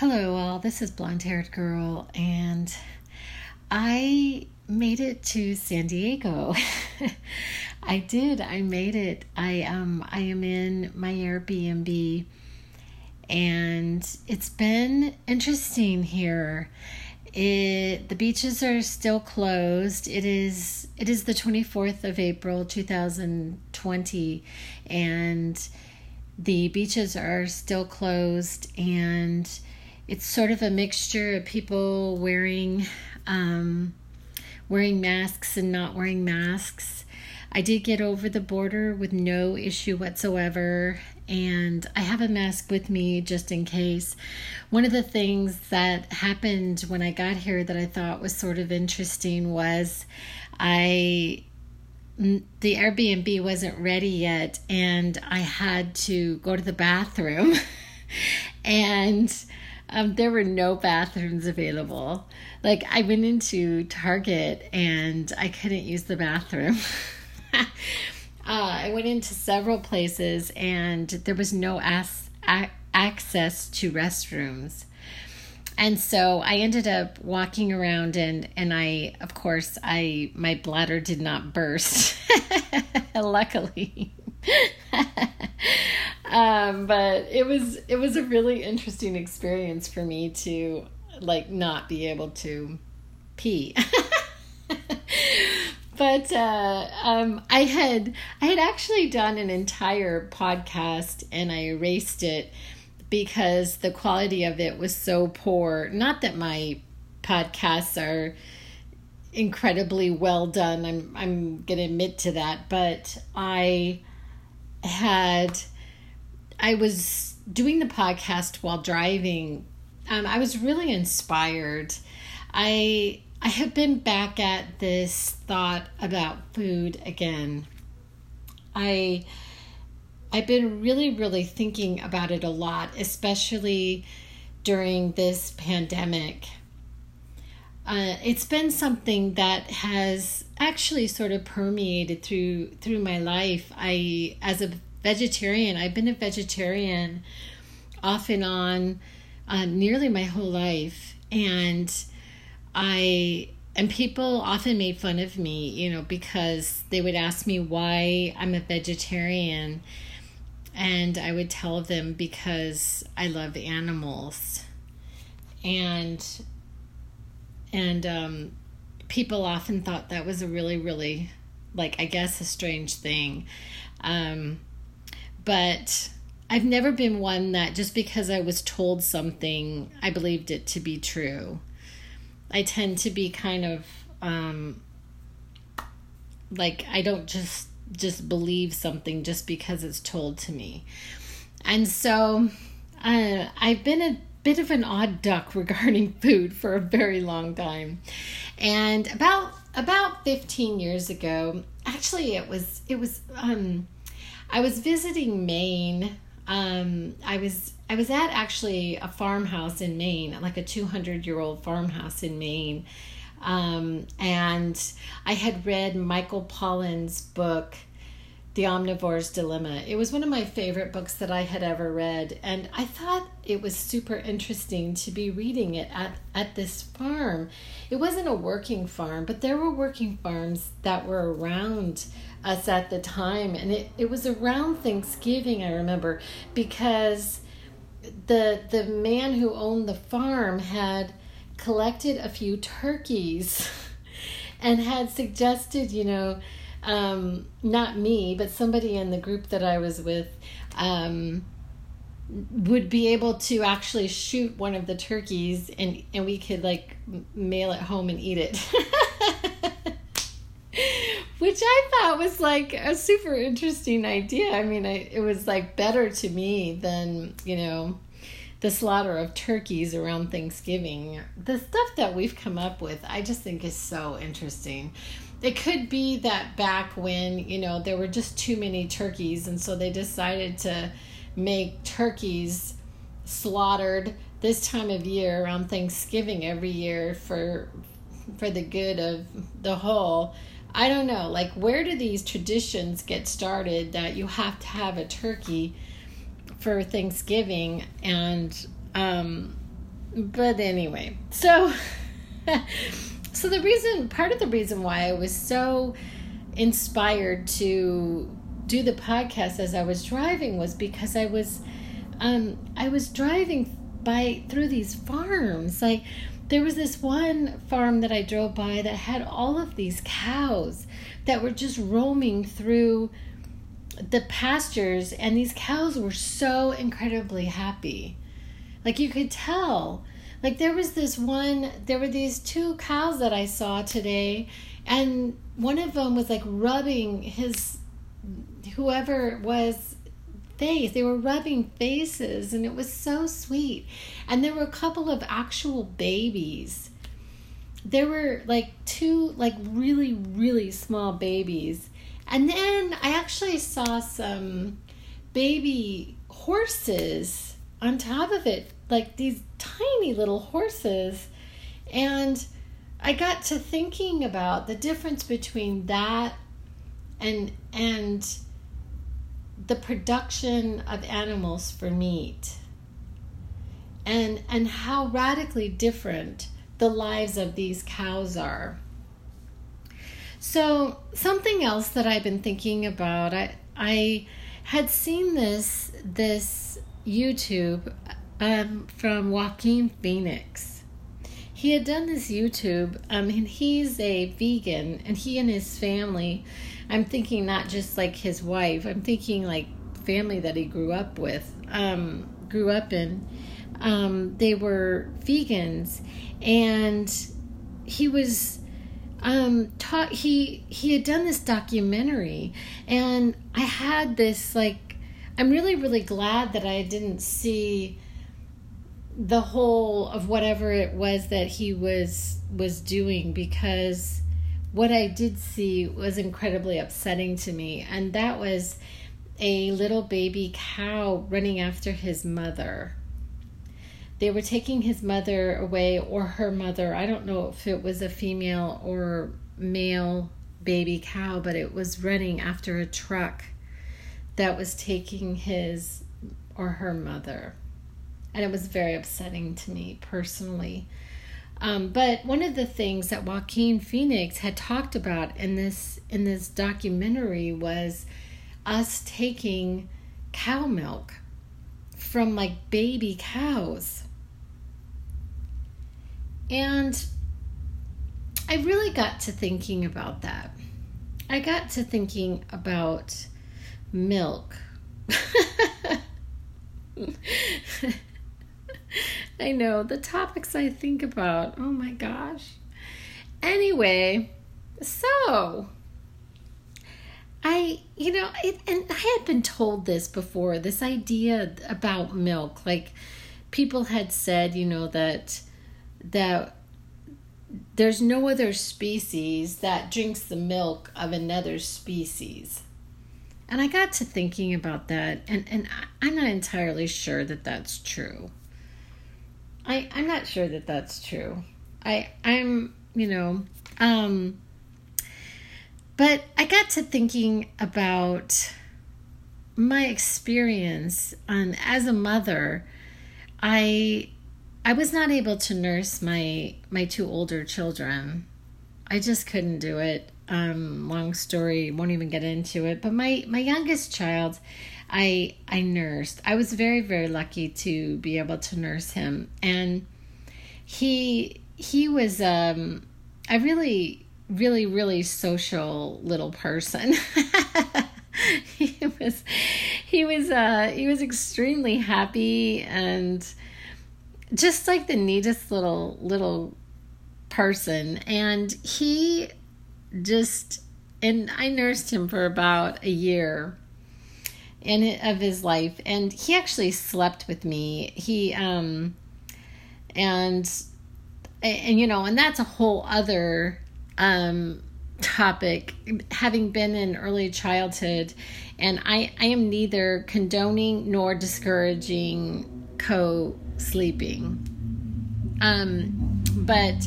Hello, all. This is Blonde Haired Girl, and I made it to San Diego. I did. I made it. I um I am in my Airbnb, and it's been interesting here. It the beaches are still closed. It is it is the twenty fourth of April, two thousand twenty, and the beaches are still closed and it's sort of a mixture of people wearing um, wearing masks and not wearing masks. I did get over the border with no issue whatsoever, and I have a mask with me just in case. One of the things that happened when I got here that I thought was sort of interesting was I the Airbnb wasn't ready yet and I had to go to the bathroom and um, there were no bathrooms available. Like I went into Target and I couldn't use the bathroom. uh, I went into several places and there was no access to restrooms. And so I ended up walking around and and I of course I my bladder did not burst. Luckily. um, but it was it was a really interesting experience for me to like not be able to pee. but uh, um, I had I had actually done an entire podcast and I erased it because the quality of it was so poor. Not that my podcasts are incredibly well done. I'm I'm gonna admit to that, but I had I was doing the podcast while driving. Um, I was really inspired. I I have been back at this thought about food again. I I've been really really thinking about it a lot, especially during this pandemic. Uh, it's been something that has actually sort of permeated through through my life. I as a vegetarian. I've been a vegetarian off and on uh, nearly my whole life, and I and people often made fun of me, you know, because they would ask me why I'm a vegetarian, and I would tell them because I love animals, and and um, people often thought that was a really really like I guess a strange thing. Um, but I've never been one that just because I was told something, I believed it to be true. I tend to be kind of um, like I don't just just believe something just because it's told to me. And so uh, I've been a bit of an odd duck regarding food for a very long time. And about about 15 years ago, actually it was it was um I was visiting Maine. Um, I was I was at actually a farmhouse in Maine, like a 200 year old farmhouse in Maine. Um, and I had read Michael Pollan's book, The Omnivore's Dilemma. It was one of my favorite books that I had ever read, and I thought it was super interesting to be reading it at, at this farm. It wasn't a working farm, but there were working farms that were around us at the time and it, it was around thanksgiving i remember because the the man who owned the farm had collected a few turkeys and had suggested you know um, not me but somebody in the group that i was with um, would be able to actually shoot one of the turkeys and and we could like mail it home and eat it which I thought was like a super interesting idea. I mean, I, it was like better to me than, you know, the slaughter of turkeys around Thanksgiving. The stuff that we've come up with, I just think is so interesting. It could be that back when, you know, there were just too many turkeys, and so they decided to make turkeys slaughtered this time of year around Thanksgiving every year for for the good of the whole I don't know, like where do these traditions get started that you have to have a turkey for Thanksgiving and um but anyway, so so the reason part of the reason why I was so inspired to do the podcast as I was driving was because I was um I was driving by through these farms. Like there was this one farm that I drove by that had all of these cows that were just roaming through the pastures and these cows were so incredibly happy. Like you could tell. Like there was this one there were these two cows that i saw today and one of them was like rubbing his whoever was face. They were rubbing faces and it was so sweet. And there were a couple of actual babies. There were like two like really really small babies and then i actually saw some baby horses on top of it like these tiny little horses. And I got to thinking about the difference between that and and the production of animals for meat and and how radically different the lives of these cows are. So something else that I've been thinking about, I I had seen this this YouTube um, from Joaquin Phoenix. He had done this YouTube, um, and he's a vegan, and he and his family, I'm thinking not just like his wife, I'm thinking like family that he grew up with, um, grew up in. Um, they were vegans, and he was um taught he he had done this documentary and i had this like i'm really really glad that i didn't see the whole of whatever it was that he was was doing because what I did see was incredibly upsetting to me and that was a little baby cow running after his mother. They were taking his mother away or her mother. I don't know if it was a female or male baby cow, but it was running after a truck that was taking his or her mother and it was very upsetting to me personally. Um, but one of the things that Joaquin Phoenix had talked about in this in this documentary was us taking cow milk from like baby cows. And I really got to thinking about that. I got to thinking about milk. I know the topics I think about. Oh my gosh. Anyway, so I, you know, it, and I had been told this before this idea about milk. Like people had said, you know, that that there's no other species that drinks the milk of another species. And I got to thinking about that, and, and I'm not entirely sure that that's true. I I'm not sure that that's true. I I'm you know um but I got to thinking about my experience and as a mother I I was not able to nurse my my two older children. I just couldn't do it. Um long story, won't even get into it, but my my youngest child I I nursed. I was very very lucky to be able to nurse him, and he he was um, a really really really social little person. he was he was uh, he was extremely happy and just like the neatest little little person, and he just and I nursed him for about a year in of his life. And he actually slept with me. He um and and you know and that's a whole other um topic. Having been in early childhood and i i am neither condoning nor discouraging co-sleeping um but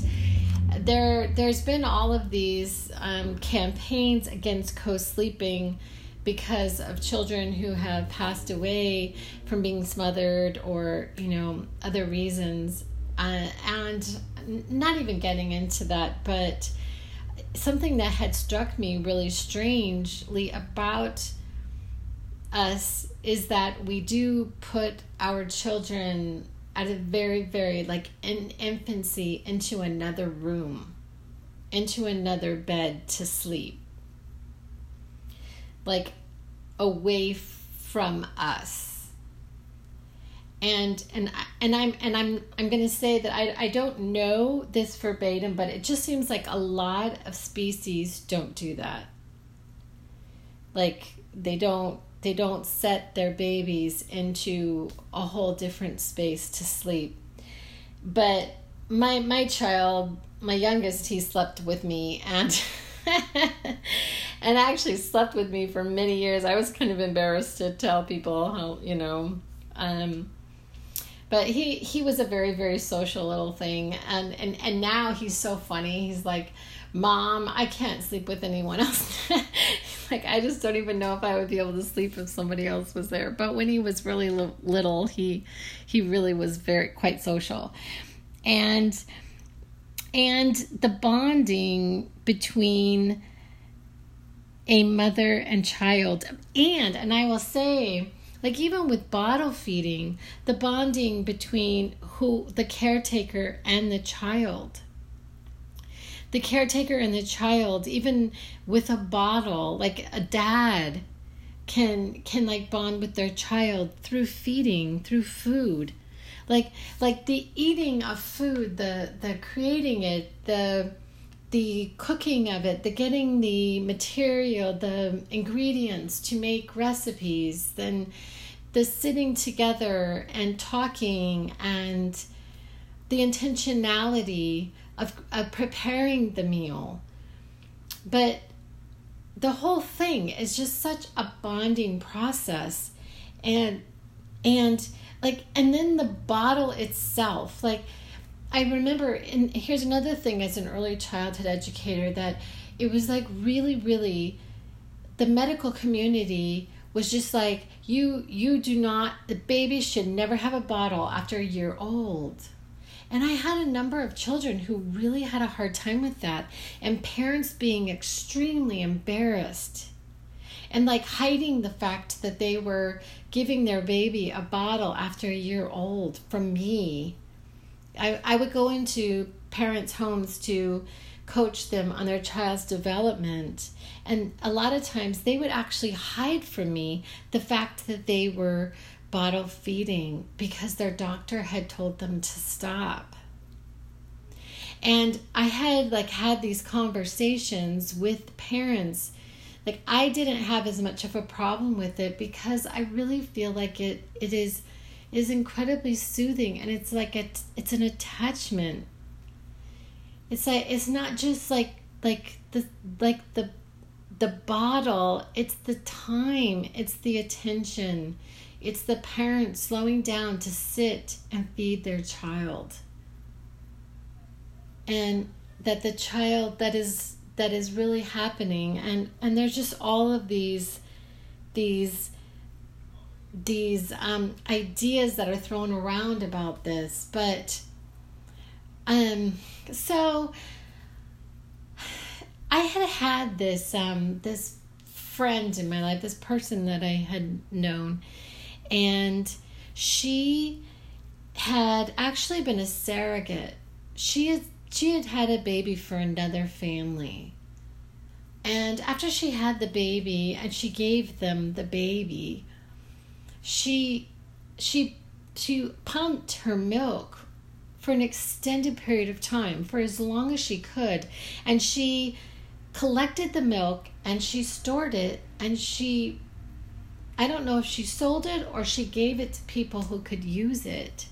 there there's been all of these um, campaigns against co-sleeping because of children who have passed away from being smothered or you know other reasons. Uh, and not even getting into that, but something that had struck me really strangely about us is that we do put our children at a very, very like in infancy into another room, into another bed to sleep, like away from us and and and I'm and I'm I'm going to say that I I don't know this verbatim, but it just seems like a lot of species don't do that. Like they don't they don't set their babies into a whole different space to sleep. But my my child, my youngest, he slept with me and and actually slept with me for many years. I was kind of embarrassed to tell people how, you know, um but he he was a very very social little thing and and and now he's so funny he's like mom i can't sleep with anyone else like i just don't even know if i would be able to sleep if somebody else was there. But when he was really little he he really was very quite social. And and the bonding between a mother and child and and i will say like even with bottle feeding the bonding between who the caretaker and the child the caretaker and the child even with a bottle like a dad can can like bond with their child through feeding through food. Like like the eating of food the the creating it the the cooking of it, the getting the material, the ingredients to make recipes, then the sitting together and talking and the intentionality of, of preparing the meal. But the whole thing is just such a bonding process and and like and then the bottle itself like I remember, and here's another thing as an early childhood educator that it was like really, really, the medical community was just like you you do not the baby should never have a bottle after a year old and i had a number of children who really had a hard time with that and parents being extremely embarrassed and like hiding the fact that they were giving their baby a bottle after a year old from me I, I would go into parents' homes to coach them on their child's development. And a lot of times they would actually hide from me the fact that they were bottle feeding because their doctor had told them to stop. And I had like had these conversations with parents. Like I didn't have as much of a problem with it because I really feel like it it is is incredibly soothing and it's like a, it's an attachment it's like it's not just like like the like the the bottle it's the time it's the attention it's the parent slowing down to sit and feed their child. And that the child that is that is really happening and and there's just all of these these these um, ideas that are thrown around about this, but um, so I had had this um, this friend in my life, this person that I had known, and she had actually been a surrogate. She had she had had a baby for another family. And after she had the baby and she gave them the baby, she she she pumped her milk for an extended period of time for as long as she could and she collected the milk and she stored it and she I don't know if she sold it or she gave it to people who could use it.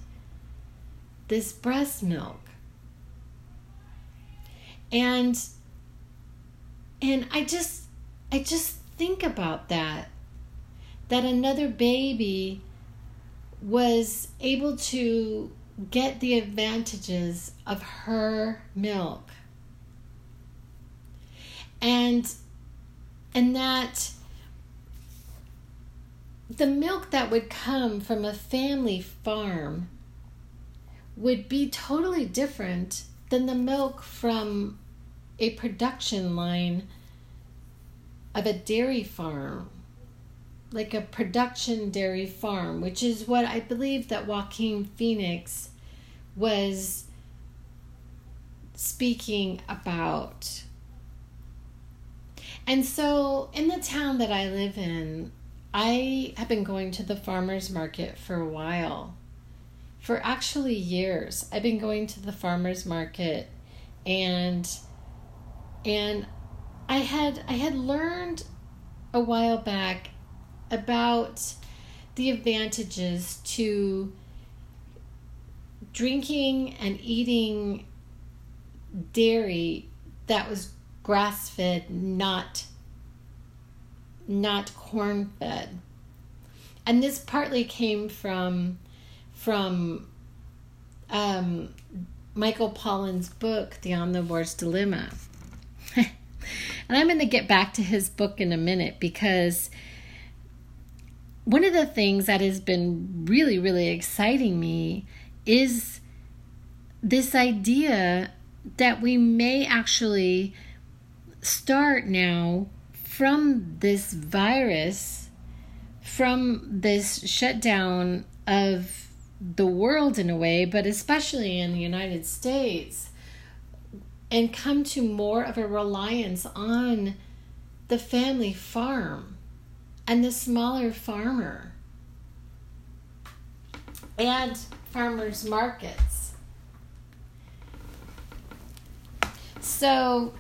This breast milk. And and I just I just think about that that another baby was able to get the advantages of her milk and and that the milk that would come from a family farm would be totally different than the milk from a production line of a dairy farm. Like a production dairy farm which is what i believe that joaquin phoenix was speaking about. And so in the town that i live in i have been going to the farmers market for a while for actually years. I've been going to the farmers market and and I had I had learned a while back about the advantages to drinking and eating dairy that was grass fed, not not corn fed. And this partly came from from um, Michael Pollan's book, The Omnivore's Dilemma. and I'm going to get back to his book in a minute because one of the things that has been really, really exciting me is this idea that we may actually start now from this virus, from this shutdown of the world in a way, but especially in the United States, and come to more of a reliance on the family farm and the smaller farmer and farmers markets. So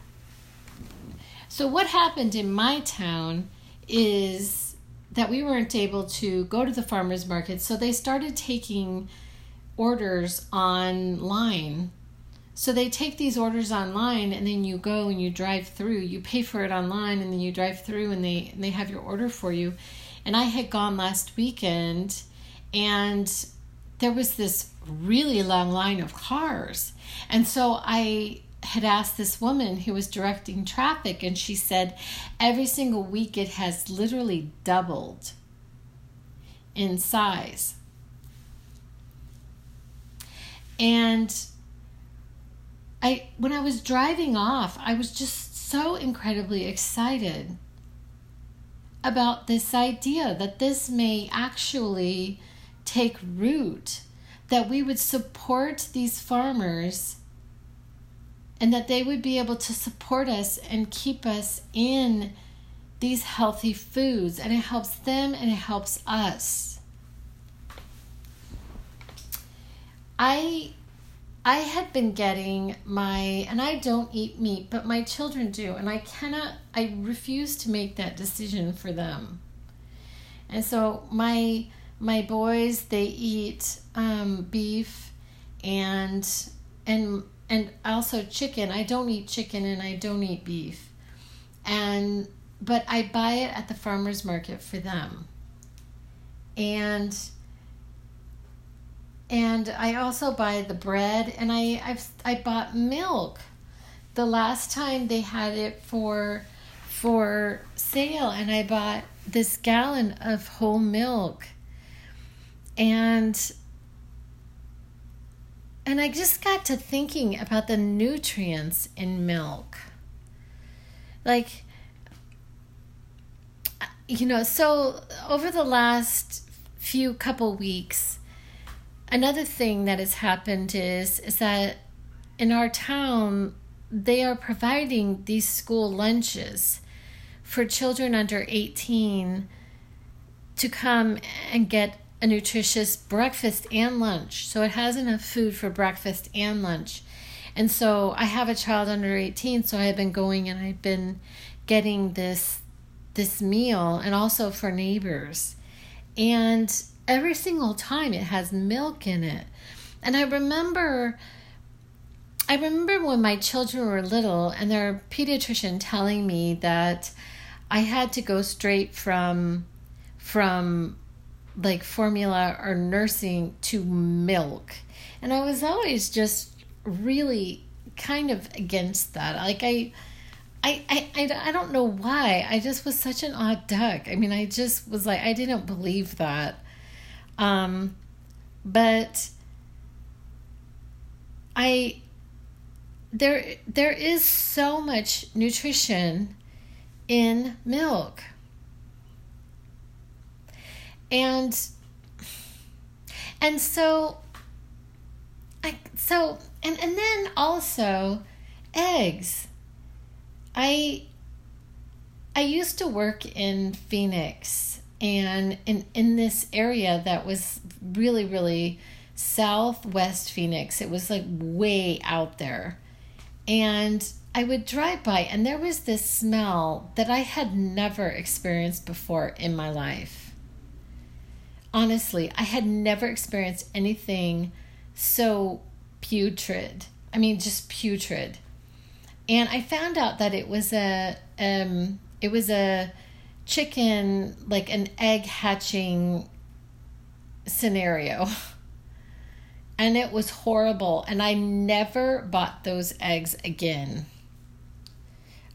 so what happened in my town is that we weren't able to go to the farmers market, so they started taking orders online. So they take these orders online and then you go and you drive through. You pay for it online and then you drive through and they and they have your order for you. And I had gone last weekend and there was this really long line of cars. And so I had asked this woman who was directing traffic, and she said every single week it has literally doubled in size. And I when I was driving off, I was just so incredibly excited about this idea that this may actually take root, that we would support these farmers and that they would be able to support us and keep us in these healthy foods. And it helps them and it helps us. I i had been getting my and i don't eat meat but my children do. And i cannot i refuse to make that decision for them. And so my my boys they eat um, beef and and and also chicken. I don't eat chicken and I don't eat beef. And but I buy it at the farmers market for them. And and I also buy the bread and I I've I bought milk. The last time they had it for for sale and I bought this gallon of whole milk. And and I just got to thinking about the nutrients in milk. Like, you know, so over the last few couple weeks, another thing that has happened is is that in our town they are providing these school lunches for children under 18 to come and get a nutritious breakfast and lunch. So it has enough food for breakfast and lunch. And so I have a child under 18, so I've been going and I've been getting this this meal and also for neighbors. And every single time it has milk in it. And I remember I remember when my children were little and their pediatrician telling me that I had to go straight from from like formula or nursing to milk. And I was always just really kind of against that. Like I I, I, I, don't know why. I just was such an odd duck. I mean, I just was like, I didn't believe that. Um, but I there there is so much nutrition in milk. And and so I so and and then also eggs. I I used to work in Phoenix and in in this area that was really really southwest Phoenix. It was like way out there. And I would drive by, and there was this smell that I had never experienced before in my life. Honestly, I had never experienced anything so putrid. I mean, just putrid. And I found out that it was a um, it was a chicken like an egg hatching scenario. and it was horrible. And I never bought those eggs again.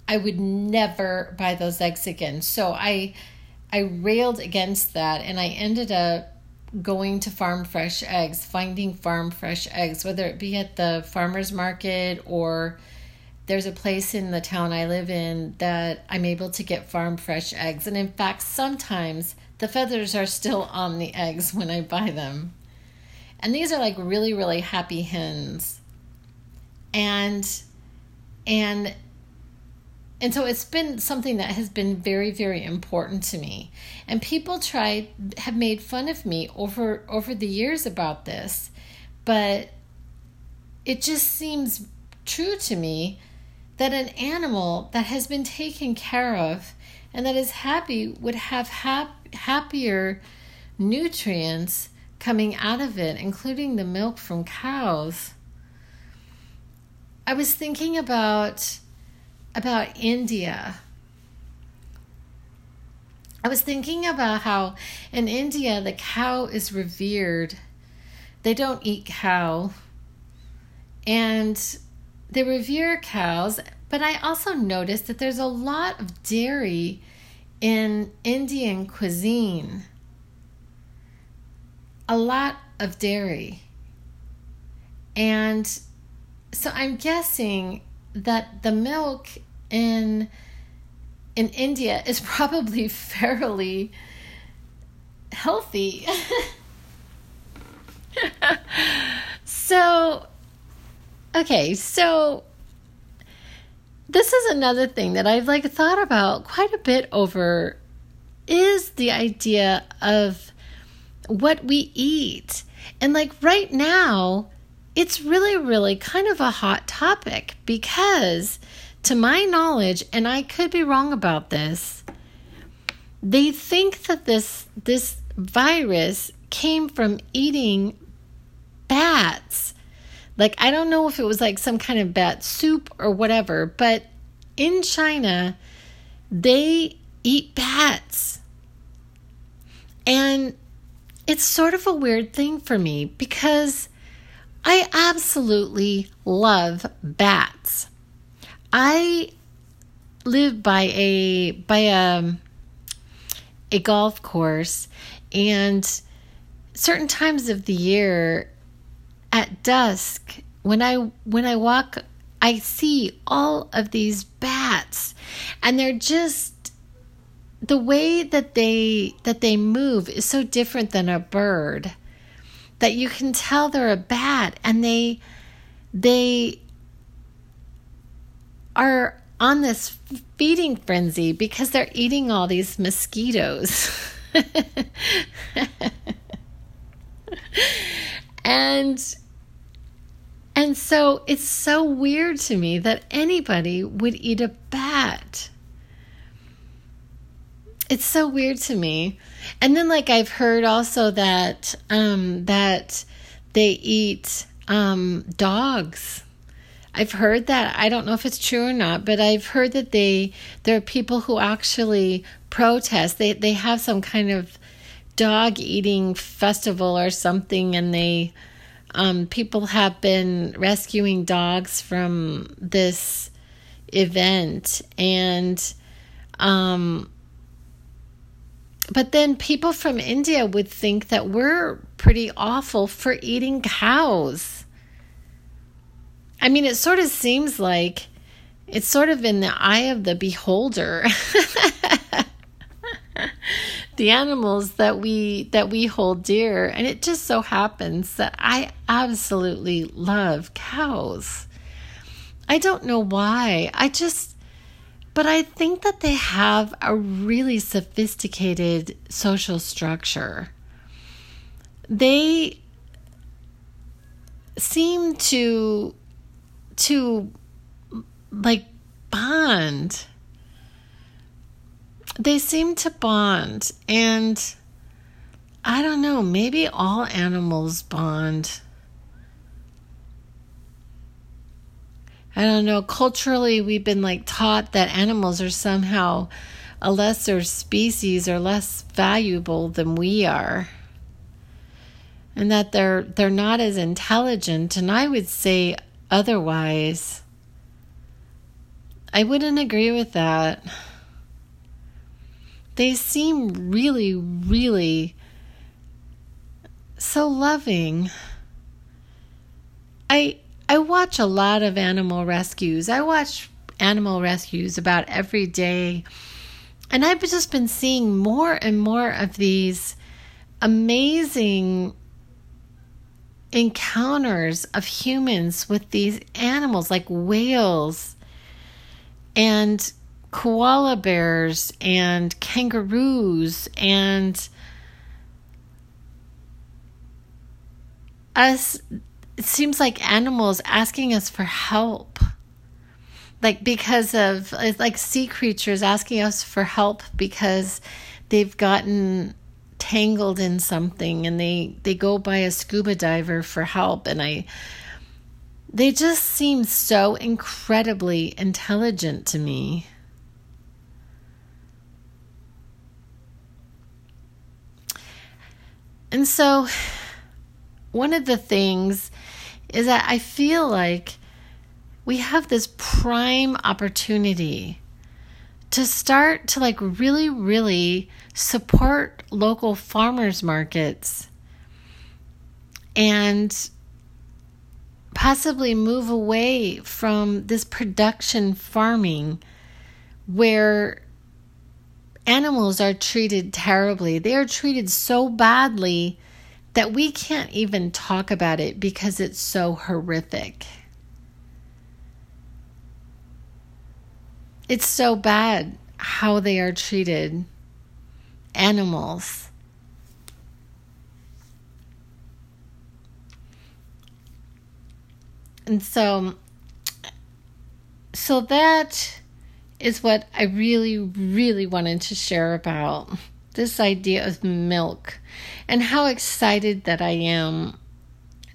I would never buy those eggs again. So I I railed against that and I ended up going to farm fresh eggs, finding farm fresh eggs, whether it be at the farmers market or there's a place in the town I live in that I'm able to get farm fresh eggs. And in fact, sometimes the feathers are still on the eggs when I buy them. And these are like really, really happy hens. And and and so it's been something that has been very very important to me and people try have made fun of me over over the years about this but it just seems true to me that an animal that has been taken care of and that is happy would have hap- happier nutrients coming out of it, including the milk from cows. I was thinking about about India. I was thinking about how in India the cow is revered. They don't eat cow. And they revere cows, but I also noticed that there's a lot of dairy in Indian cuisine a lot of dairy. And so I'm guessing that the milk in in India is probably fairly healthy. so okay, so this is another thing that I've like thought about quite a bit over is the idea of what we eat. And like right now, it's really, really kind of a hot topic because, to my knowledge, and I could be wrong about this, they think that this this virus came from eating bats. Like I don't know if it was like some kind of bat soup or whatever, but in China, they eat bats. And it's sort of a weird thing for me because I absolutely love bats. I live by a by a a golf course and certain times of the year at dusk when I when I walk I see all of these bats and they're just the way that they that they move is so different than a bird that you can tell they're a bat and they they are on this feeding frenzy because they're eating all these mosquitoes. and and so it's so weird to me that anybody would eat a bat it's so weird to me. And then like I've heard also that um that they eat um dogs. I've heard that. I don't know if it's true or not, but I've heard that they there are people who actually protest. They they have some kind of dog eating festival or something and they um people have been rescuing dogs from this event and um but then people from India would think that we're pretty awful for eating cows. I mean, it sort of seems like it's sort of in the eye of the beholder. the animals that we that we hold dear and it just so happens that I absolutely love cows. I don't know why. I just but I think that they have a really sophisticated social structure. They seem to to like bond they seem to bond and I don't know, maybe all animals bond. I don't know, culturally we've been like taught that animals are somehow a lesser species or less valuable than we are. And that they're they're not as intelligent and I would say otherwise. I wouldn't agree with that they seem really, really so loving. I I watch a lot of animal rescues. I watch animal rescues about every day. And I've just been seeing more and more of these amazing encounters of humans with these animals like whales and koala bears and kangaroos and us it seems like animals asking us for help. Like because of like sea creatures asking us for help because they've gotten tangled in something and they they go by a scuba diver for help. And i they just seem so incredibly intelligent to me. And so, one of the things is that I feel like we have this prime opportunity to start to like really, really support local farmers markets and possibly move away from this production farming where animals are treated terribly. They are treated so badly that we can't even talk about it because it's so horrific. It's so bad how they are treated. Animals. And so so that is what I really, really wanted to share about this idea of milk and how excited that I am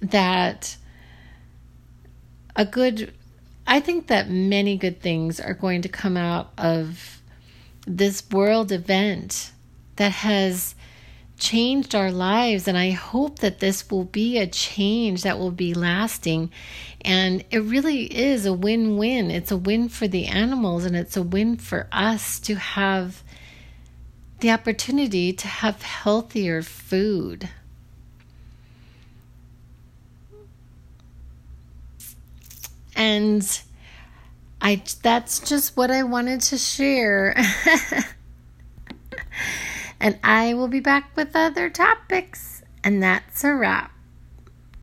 that a good, I think that many good things are going to come out of this world event that has changed our lives. And I hope that this will be a change that will be lasting. And it really is a win win. It's a win for the animals, and it's a win for us to have the opportunity to have healthier food. And I that's just what I wanted to share. and I will be back with other topics. And that's a wrap.